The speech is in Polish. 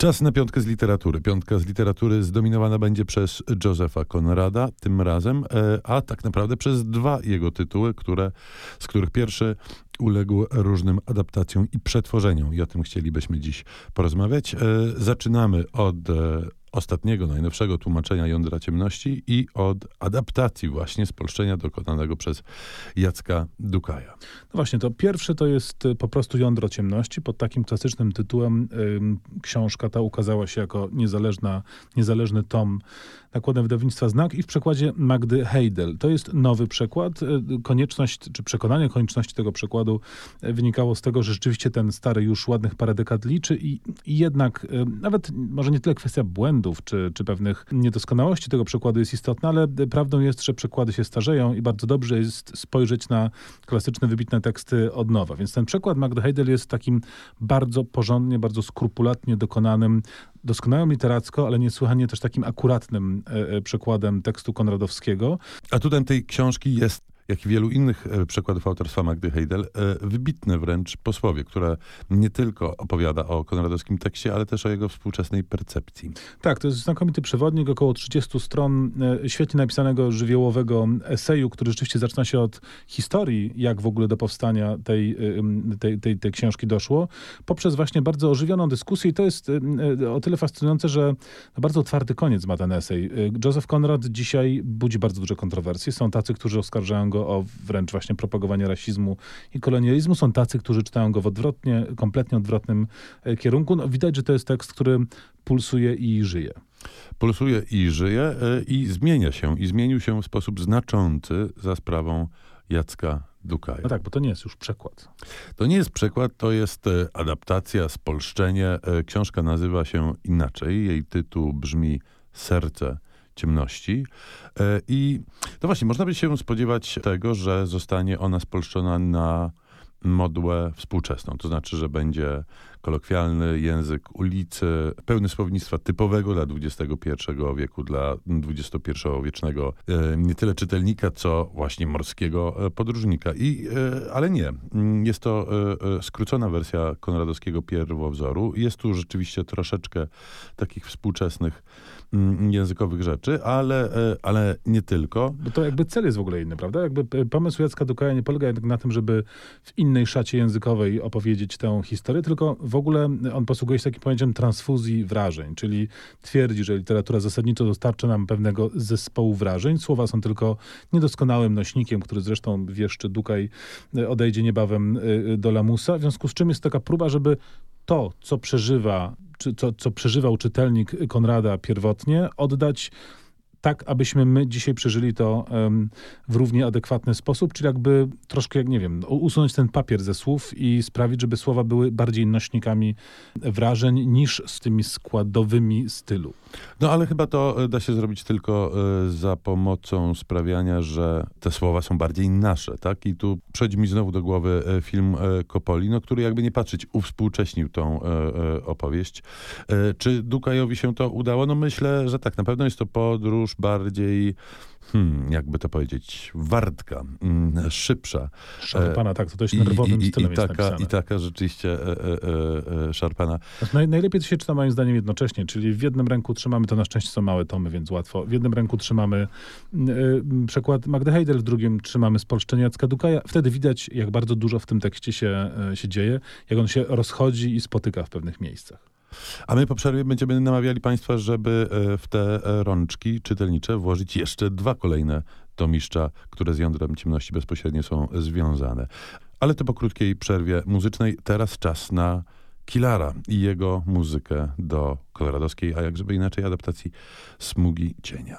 Czas na piątkę z literatury. Piątka z literatury zdominowana będzie przez Josepha Conrada tym razem, e, a tak naprawdę przez dwa jego tytuły, które, z których pierwszy uległ różnym adaptacjom i przetworzeniom. I o tym chcielibyśmy dziś porozmawiać. E, zaczynamy od e, ostatniego, najnowszego tłumaczenia Jądra Ciemności i od adaptacji właśnie spolszczenia dokonanego przez Jacka Dukaja. No właśnie, to pierwsze to jest y, po prostu Jądro Ciemności. Pod takim klasycznym tytułem książka ta ukazała się jako niezależna, niezależny tom nakładem wydawnictwa Znak i w przekładzie Magdy Heidel. To jest nowy przekład. Y, konieczność, czy przekonanie konieczności tego przekładu y, wynikało z tego, że rzeczywiście ten stary już ładnych parę dekad liczy i, i jednak nawet może nie tyle kwestia błędu, błędów czy, czy pewnych niedoskonałości tego przekładu jest istotna, ale prawdą jest, że przekłady się starzeją i bardzo dobrze jest spojrzeć na klasyczne, wybitne teksty od nowa. Więc ten przekład Magda Heidel jest takim bardzo porządnie, bardzo skrupulatnie dokonanym, doskonałym literacko, ale niesłychanie też takim akuratnym e, e, przekładem tekstu konradowskiego. Atutem tej książki jest jak i wielu innych e, przykładów autorstwa Magdy Heidel, e, wybitne wręcz posłowie, które nie tylko opowiada o konradowskim tekście, ale też o jego współczesnej percepcji. Tak, to jest znakomity przewodnik, około 30 stron e, świetnie napisanego żywiołowego eseju, który rzeczywiście zaczyna się od historii, jak w ogóle do powstania tej, tej, tej, tej książki doszło, poprzez właśnie bardzo ożywioną dyskusję i to jest o tyle fascynujące, że bardzo twardy koniec ma ten esej. Joseph Conrad dzisiaj budzi bardzo duże kontrowersje. Są tacy, którzy oskarżają go o wręcz właśnie propagowanie rasizmu i kolonializmu. Są tacy, którzy czytają go w odwrotnie, kompletnie odwrotnym e, kierunku. No, widać, że to jest tekst, który pulsuje i żyje. Pulsuje i żyje e, i zmienia się. I zmienił się w sposób znaczący za sprawą Jacka Dukaja. No tak, bo to nie jest już przekład. To nie jest przekład, to jest e, adaptacja, spolszczenie. Książka nazywa się inaczej. Jej tytuł brzmi Serce ciemności. E, I to właśnie, można by się spodziewać tego, że zostanie ona spolszczona na modłę współczesną. To znaczy, że będzie kolokwialny język ulicy, pełny słownictwa typowego dla XXI wieku, dla XXI-wiecznego e, nie tyle czytelnika, co właśnie morskiego e, podróżnika. I, ale nie. Jest to skrócona wersja konradowskiego pierwowzoru. Jest tu rzeczywiście troszeczkę takich współczesnych Mm, językowych rzeczy, ale, e, ale nie tylko. Bo to jakby cel jest w ogóle inny, prawda? Jakby e, pomysł Jacka Dukaja nie polega jednak na tym, żeby w innej szacie językowej opowiedzieć tę historię, tylko w ogóle on posługuje się takim pojęciem transfuzji wrażeń, czyli twierdzi, że literatura zasadniczo dostarcza nam pewnego zespołu wrażeń. Słowa są tylko niedoskonałym nośnikiem, który zresztą wieszczy Dukaj e, odejdzie niebawem do lamusa, w związku z czym jest taka próba, żeby to, co przeżywa czy, co przeżywał czytelnik Konrada pierwotnie, oddać tak, abyśmy my dzisiaj przeżyli to w równie adekwatny sposób, czyli jakby troszkę, jak nie wiem, usunąć ten papier ze słów i sprawić, żeby słowa były bardziej nośnikami wrażeń niż z tymi składowymi stylu. No ale chyba to e, da się zrobić tylko y, za pomocą sprawiania, że te słowa są bardziej nasze, tak? I tu przychodzi mi znowu do głowy y, film Kopoli, no, który jakby nie patrzeć uwspółcześnił tą opowieść. czy Dukajowi się to udało? No myślę, że tak. Na pewno jest to podróż już bardziej, hmm, jakby to powiedzieć, wartka, mm, szybsza. Szarpana, tak, to dość nerwowym I, i, stylem i, taka, I taka rzeczywiście e, e, e, e szarpana. Naj, najlepiej to się czyta moim zdaniem jednocześnie, czyli w jednym ręku trzymamy, to na szczęście są małe tomy, więc łatwo, w jednym ręku trzymamy e, przekład Magdy Heidel, w drugim trzymamy spolszczenie Jacka Dukaja. Wtedy widać, jak bardzo dużo w tym tekście się, e, się dzieje, jak on się rozchodzi i spotyka w pewnych miejscach. A my po przerwie będziemy namawiali Państwa, żeby e, w te e, rączki czytelnicze włożyć jeszcze dwa kolejne tomiszcza, które z jądrem ciemności bezpośrednio są związane. Ale to po krótkiej przerwie muzycznej. Teraz czas na Kilara i jego muzykę do koloradowskiej, a jak żeby inaczej adaptacji Smugi Cienia.